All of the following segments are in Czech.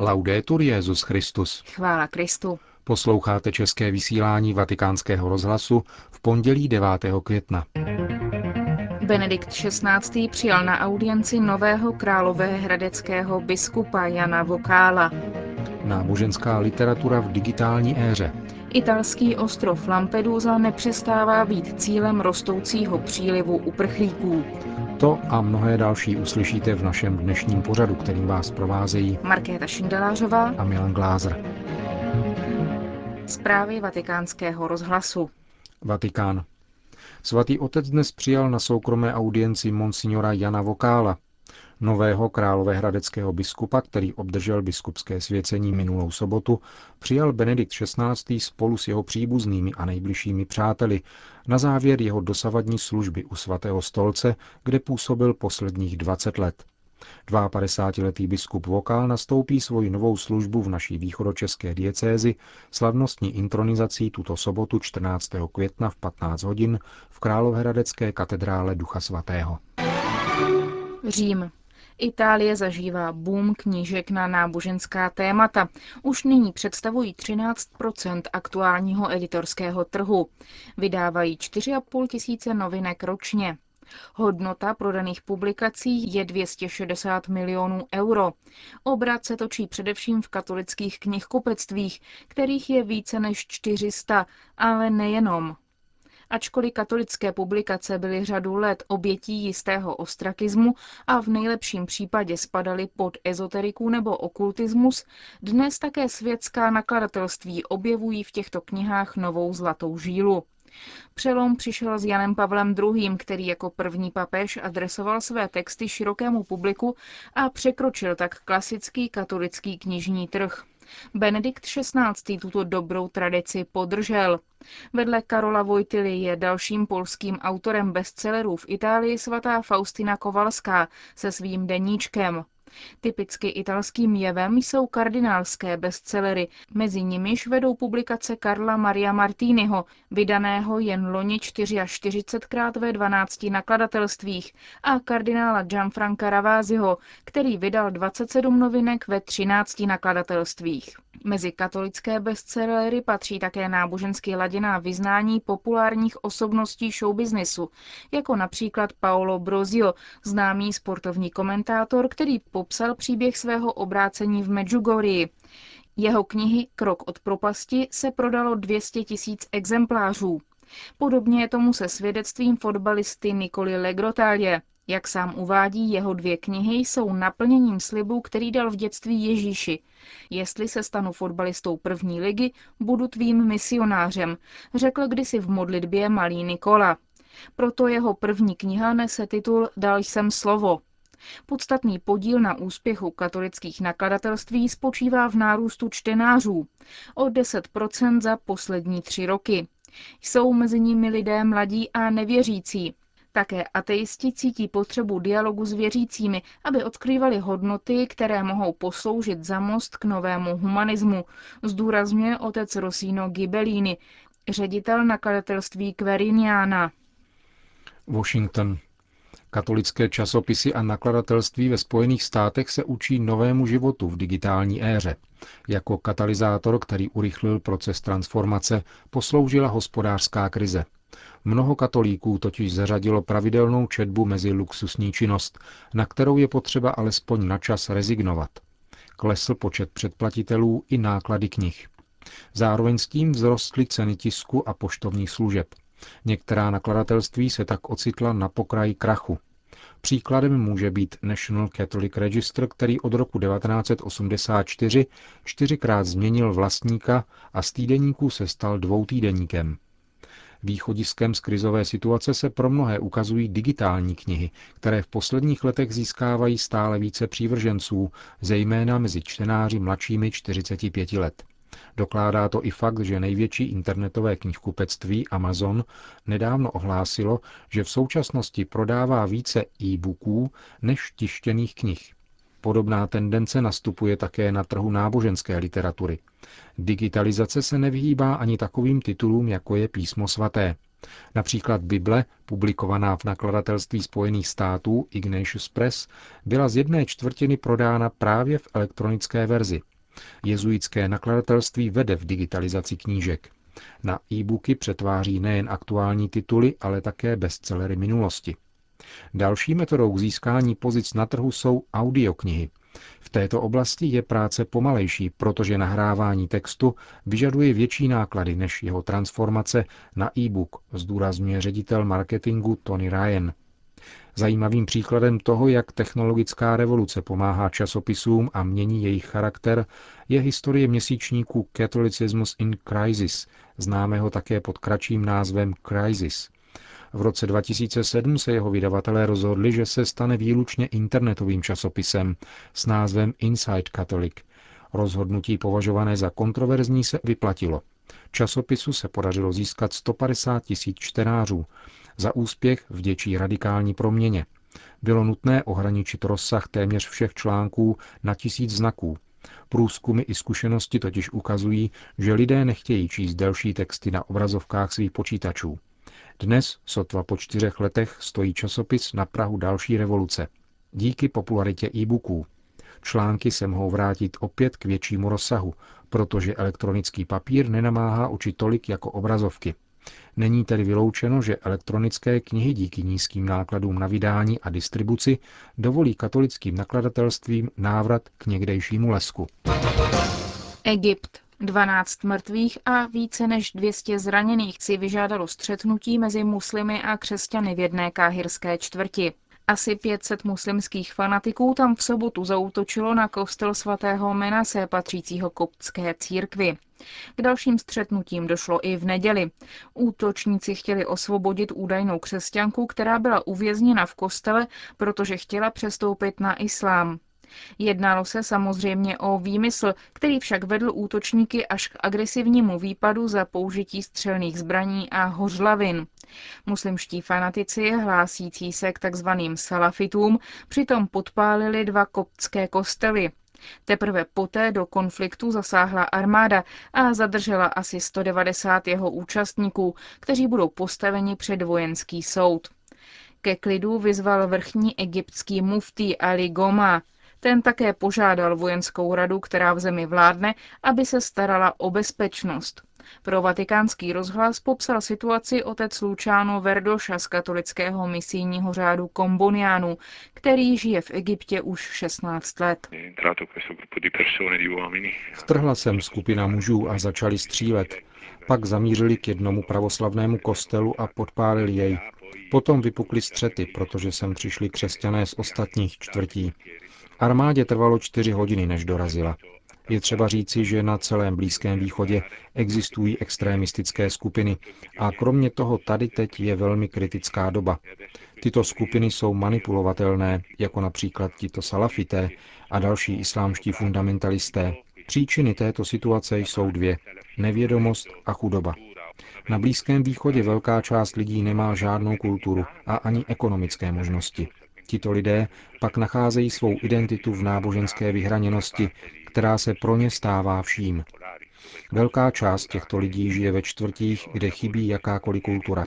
Laudetur Jezus Christus. Chvála Kristu. Posloucháte české vysílání Vatikánského rozhlasu v pondělí 9. května. Benedikt XVI. přijal na audienci nového královéhradeckého biskupa Jana Vokála. Náboženská literatura v digitální éře. Italský ostrov Lampedusa nepřestává být cílem rostoucího přílivu uprchlíků. To a mnohé další uslyšíte v našem dnešním pořadu, kterým vás provázejí Markéta Šindelářová a Milan Glázer. Zprávy vatikánského rozhlasu. Vatikán. Svatý otec dnes přijal na soukromé audienci monsignora Jana Vokála, nového královéhradeckého biskupa, který obdržel biskupské svěcení minulou sobotu, přijal Benedikt XVI. spolu s jeho příbuznými a nejbližšími přáteli na závěr jeho dosavadní služby u svatého stolce, kde působil posledních 20 let. 52-letý biskup Vokál nastoupí svoji novou službu v naší východočeské diecézi slavnostní intronizací tuto sobotu 14. května v 15 hodin v Královéhradecké katedrále Ducha Svatého. Řím. Itálie zažívá boom knížek na náboženská témata. Už nyní představují 13% aktuálního editorského trhu. Vydávají 4,5 tisíce novinek ročně. Hodnota prodaných publikací je 260 milionů euro. Obrat se točí především v katolických knihkupectvích, kterých je více než 400, ale nejenom. Ačkoliv katolické publikace byly řadu let obětí jistého ostrakismu a v nejlepším případě spadaly pod ezoteriku nebo okultismus, dnes také světská nakladatelství objevují v těchto knihách novou zlatou žílu. Přelom přišel s Janem Pavlem II., který jako první papež adresoval své texty širokému publiku a překročil tak klasický katolický knižní trh. Benedikt XVI. tuto dobrou tradici podržel. Vedle Karola Vojtily je dalším polským autorem bestsellerů v Itálii svatá Faustina Kovalská se svým deníčkem. Typicky italským jevem jsou kardinálské bestsellery, mezi nimiž vedou publikace Karla Maria Martiniho, vydaného jen loni 44krát ve 12 nakladatelstvích, a kardinála Gianfranca Ravasiho, který vydal 27 novinek ve 13 nakladatelstvích. Mezi katolické bestsellery patří také nábožensky laděná vyznání populárních osobností showbiznesu, jako například Paolo Brozio, známý sportovní komentátor, který popsal příběh svého obrácení v Medjugorji. Jeho knihy Krok od propasti se prodalo 200 tisíc exemplářů. Podobně je tomu se svědectvím fotbalisty Nikoli Legrotalie. Jak sám uvádí, jeho dvě knihy jsou naplněním slibu, který dal v dětství Ježíši. Jestli se stanu fotbalistou první ligy, budu tvým misionářem, řekl kdysi v modlitbě malý Nikola. Proto jeho první kniha nese titul Dal jsem slovo. Podstatný podíl na úspěchu katolických nakladatelství spočívá v nárůstu čtenářů o 10% za poslední tři roky. Jsou mezi nimi lidé mladí a nevěřící. Také ateisti cítí potřebu dialogu s věřícími, aby odkrývali hodnoty, které mohou posloužit za most k novému humanismu, zdůrazňuje otec Rosino Gibellini, ředitel nakladatelství Queriniana. Washington. Katolické časopisy a nakladatelství ve Spojených státech se učí novému životu v digitální éře. Jako katalyzátor, který urychlil proces transformace, posloužila hospodářská krize. Mnoho katolíků totiž zařadilo pravidelnou četbu mezi luxusní činnost, na kterou je potřeba alespoň na čas rezignovat. Klesl počet předplatitelů i náklady knih. Zároveň s tím vzrostly ceny tisku a poštovních služeb. Některá nakladatelství se tak ocitla na pokraji krachu. Příkladem může být National Catholic Register, který od roku 1984 čtyřikrát změnil vlastníka a z týdeníků se stal dvoutýdeníkem. Východiskem z krizové situace se pro mnohé ukazují digitální knihy, které v posledních letech získávají stále více přívrženců, zejména mezi čtenáři mladšími 45 let. Dokládá to i fakt, že největší internetové knihkupectví Amazon nedávno ohlásilo, že v současnosti prodává více e-booků než tištěných knih. Podobná tendence nastupuje také na trhu náboženské literatury. Digitalizace se nevyhýbá ani takovým titulům, jako je písmo svaté. Například Bible, publikovaná v nakladatelství Spojených států Ignatius Press, byla z jedné čtvrtiny prodána právě v elektronické verzi. Jezuitské nakladatelství vede v digitalizaci knížek. Na e-booky přetváří nejen aktuální tituly, ale také bestsellery minulosti. Další metodou k získání pozic na trhu jsou audioknihy. V této oblasti je práce pomalejší, protože nahrávání textu vyžaduje větší náklady než jeho transformace na e-book, zdůrazňuje ředitel marketingu Tony Ryan. Zajímavým příkladem toho, jak technologická revoluce pomáhá časopisům a mění jejich charakter, je historie měsíčníku Catholicismus in Crisis, známého také pod kratším názvem Crisis. V roce 2007 se jeho vydavatelé rozhodli, že se stane výlučně internetovým časopisem s názvem Inside Catholic. Rozhodnutí považované za kontroverzní se vyplatilo. Časopisu se podařilo získat 150 tisíc čtenářů. Za úspěch vděčí radikální proměně. Bylo nutné ohraničit rozsah téměř všech článků na tisíc znaků. Průzkumy i zkušenosti totiž ukazují, že lidé nechtějí číst delší texty na obrazovkách svých počítačů. Dnes, sotva po čtyřech letech, stojí časopis na Prahu další revoluce. Díky popularitě e-booků. Články se mohou vrátit opět k většímu rozsahu, protože elektronický papír nenamáhá oči tolik jako obrazovky. Není tedy vyloučeno, že elektronické knihy díky nízkým nákladům na vydání a distribuci dovolí katolickým nakladatelstvím návrat k někdejšímu lesku. Egypt. 12 mrtvých a více než 200 zraněných si vyžádalo střetnutí mezi muslimy a křesťany v jedné káhirské čtvrti. Asi 500 muslimských fanatiků tam v sobotu zautočilo na kostel svatého Menase patřícího koptské církvi. K dalším střetnutím došlo i v neděli. Útočníci chtěli osvobodit údajnou křesťanku, která byla uvězněna v kostele, protože chtěla přestoupit na islám. Jednalo se samozřejmě o výmysl, který však vedl útočníky až k agresivnímu výpadu za použití střelných zbraní a hořlavin. Muslimští fanatici, hlásící se k takzvaným salafitům, přitom podpálili dva koptské kostely. Teprve poté do konfliktu zasáhla armáda a zadržela asi 190 jeho účastníků, kteří budou postaveni před vojenský soud. Ke klidu vyzval vrchní egyptský muftý Ali Goma. Ten také požádal vojenskou radu, která v zemi vládne, aby se starala o bezpečnost. Pro vatikánský rozhlas popsal situaci otec Luciano Verdoša z katolického misijního řádu Komboniánů, který žije v Egyptě už 16 let. Vtrhla sem skupina mužů a začali střílet. Pak zamířili k jednomu pravoslavnému kostelu a podpálili jej. Potom vypukly střety, protože sem přišli křesťané z ostatních čtvrtí. Armádě trvalo čtyři hodiny, než dorazila. Je třeba říci, že na celém Blízkém východě existují extrémistické skupiny a kromě toho tady teď je velmi kritická doba. Tyto skupiny jsou manipulovatelné, jako například tito salafité a další islámští fundamentalisté. Příčiny této situace jsou dvě. Nevědomost a chudoba. Na Blízkém východě velká část lidí nemá žádnou kulturu a ani ekonomické možnosti. Tito lidé pak nacházejí svou identitu v náboženské vyhraněnosti, která se pro ně stává vším. Velká část těchto lidí žije ve čtvrtích, kde chybí jakákoliv kultura.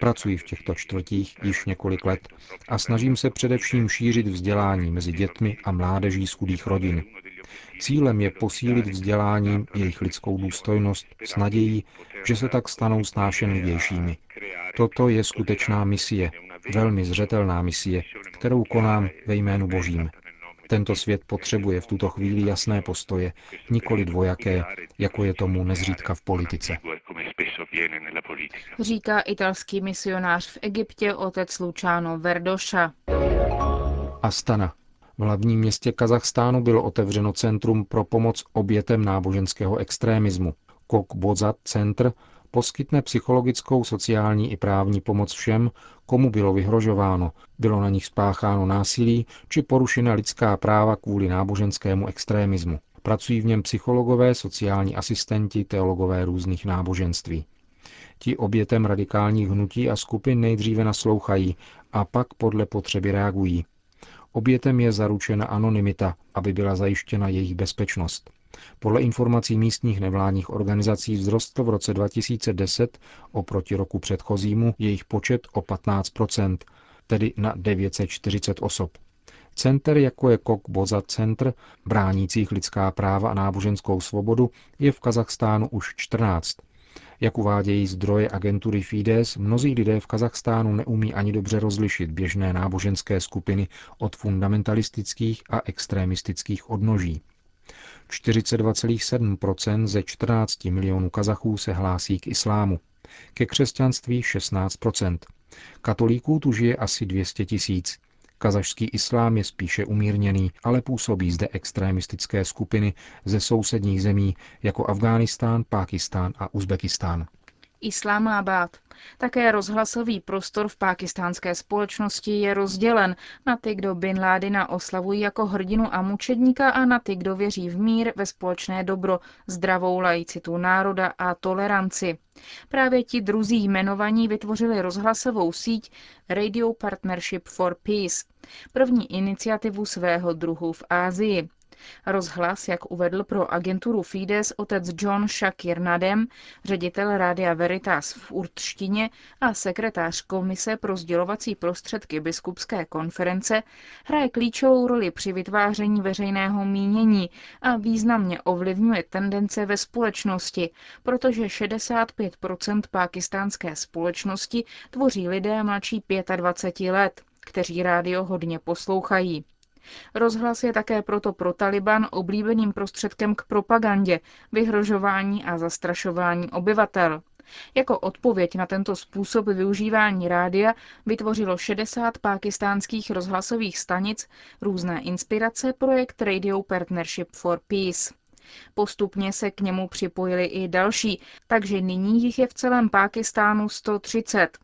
Pracuji v těchto čtvrtích již několik let a snažím se především šířit vzdělání mezi dětmi a mládeží z chudých rodin. Cílem je posílit vzděláním jejich lidskou důstojnost s nadějí, že se tak stanou snášenlivějšími. Toto je skutečná misie, velmi zřetelná misie, kterou konám ve jménu Božím. Tento svět potřebuje v tuto chvíli jasné postoje, nikoli dvojaké, jako je tomu nezřídka v politice. Říká italský misionář v Egyptě otec Luciano Verdoša. Astana. V hlavním městě Kazachstánu bylo otevřeno Centrum pro pomoc obětem náboženského extrémismu. Kok Bozat Center poskytne psychologickou, sociální i právní pomoc všem, komu bylo vyhrožováno, bylo na nich spácháno násilí či porušena lidská práva kvůli náboženskému extrémismu. Pracují v něm psychologové, sociální asistenti, teologové různých náboženství. Ti obětem radikálních hnutí a skupin nejdříve naslouchají a pak podle potřeby reagují. Obětem je zaručena anonymita, aby byla zajištěna jejich bezpečnost. Podle informací místních nevládních organizací vzrostl v roce 2010 oproti roku předchozímu jejich počet o 15% tedy na 940 osob. Center, jako je Kok Boza Center, bránících lidská práva a náboženskou svobodu, je v Kazachstánu už 14. Jak uvádějí zdroje agentury Fides, mnozí lidé v Kazachstánu neumí ani dobře rozlišit běžné náboženské skupiny od fundamentalistických a extremistických odnoží. 42,7% ze 14 milionů Kazachů se hlásí k islámu, ke křesťanství 16% Katolíků tu žije asi 200 tisíc. Kazašský islám je spíše umírněný, ale působí zde extremistické skupiny ze sousedních zemí jako Afghánistán, Pákistán a Uzbekistán. Islámábad. Také rozhlasový prostor v pákistánské společnosti je rozdělen na ty, kdo Bin Ládina oslavují jako hrdinu a mučedníka a na ty, kdo věří v mír, ve společné dobro, zdravou laicitu národa a toleranci. Právě ti druzí jmenovaní vytvořili rozhlasovou síť Radio Partnership for Peace, první iniciativu svého druhu v Ázii. Rozhlas, jak uvedl pro agenturu Fides otec John Shakir Nadem, ředitel Rádia Veritas v urtštině a sekretář Komise pro sdělovací prostředky biskupské konference, hraje klíčovou roli při vytváření veřejného mínění a významně ovlivňuje tendence ve společnosti, protože 65% pákistánské společnosti tvoří lidé mladší 25 let, kteří rádio hodně poslouchají. Rozhlas je také proto pro Taliban oblíbeným prostředkem k propagandě, vyhrožování a zastrašování obyvatel. Jako odpověď na tento způsob využívání rádia vytvořilo 60 pákistánských rozhlasových stanic různé inspirace projekt Radio Partnership for Peace. Postupně se k němu připojili i další, takže nyní jich je v celém Pákistánu 130.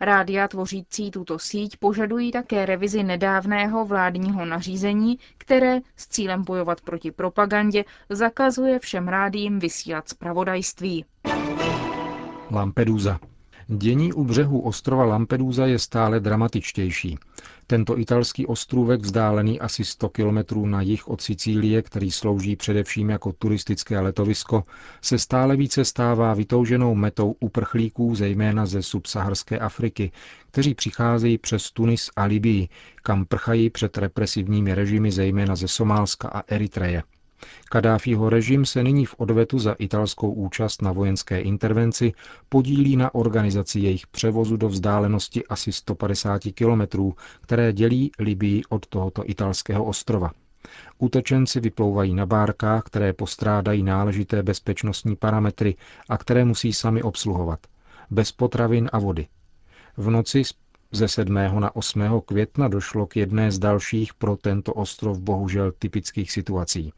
Rádia tvořící tuto síť požadují také revizi nedávného vládního nařízení, které s cílem bojovat proti propagandě zakazuje všem rádím vysílat zpravodajství. Lampedusa. Dění u břehu ostrova Lampedusa je stále dramatičtější. Tento italský ostrůvek, vzdálený asi 100 kilometrů na jih od Sicílie, který slouží především jako turistické letovisko, se stále více stává vytouženou metou uprchlíků, zejména ze subsaharské Afriky, kteří přicházejí přes Tunis a Libii, kam prchají před represivními režimy zejména ze Somálska a Eritreje. Kadáfího režim se nyní v odvetu za italskou účast na vojenské intervenci podílí na organizaci jejich převozu do vzdálenosti asi 150 kilometrů, které dělí Libii od tohoto italského ostrova. Utečenci vyplouvají na bárkách, které postrádají náležité bezpečnostní parametry a které musí sami obsluhovat. Bez potravin a vody. V noci ze 7. na 8. května došlo k jedné z dalších pro tento ostrov bohužel typických situací.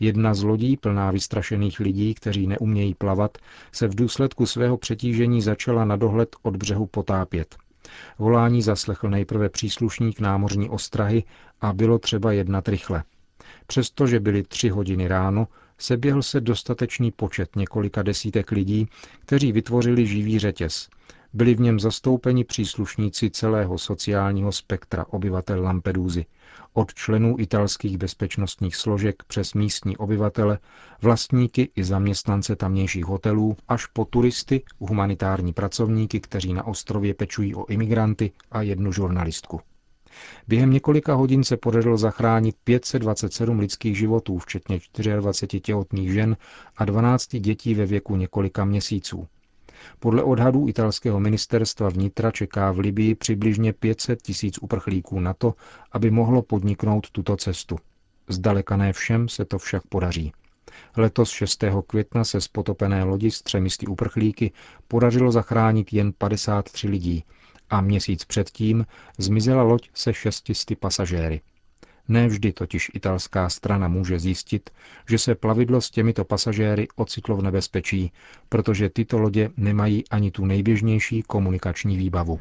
Jedna z lodí plná vystrašených lidí, kteří neumějí plavat, se v důsledku svého přetížení začala na dohled od břehu potápět. Volání zaslechl nejprve příslušník námořní ostrahy a bylo třeba jednat rychle. Přestože byly tři hodiny ráno, seběhl se dostatečný počet několika desítek lidí, kteří vytvořili živý řetěz. Byli v něm zastoupeni příslušníci celého sociálního spektra obyvatel Lampedusy, od členů italských bezpečnostních složek přes místní obyvatele, vlastníky i zaměstnance tamnějších hotelů, až po turisty, humanitární pracovníky, kteří na ostrově pečují o imigranty a jednu žurnalistku. Během několika hodin se podařilo zachránit 527 lidských životů, včetně 24 těhotných žen a 12 dětí ve věku několika měsíců. Podle odhadů italského ministerstva vnitra čeká v Libii přibližně 500 tisíc uprchlíků na to, aby mohlo podniknout tuto cestu. Zdaleka ne všem se to však podaří. Letos 6. května se z potopené lodi s třemisty uprchlíky podařilo zachránit jen 53 lidí a měsíc předtím zmizela loď se 600 pasažéry. Nevždy totiž italská strana může zjistit, že se plavidlo s těmito pasažéry ocitlo v nebezpečí, protože tyto lodě nemají ani tu nejběžnější komunikační výbavu.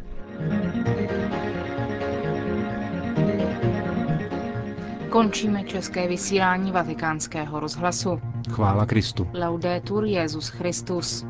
Končíme české vysílání vatikánského rozhlasu. Chvála Kristu. Laudetur Jezus Christus.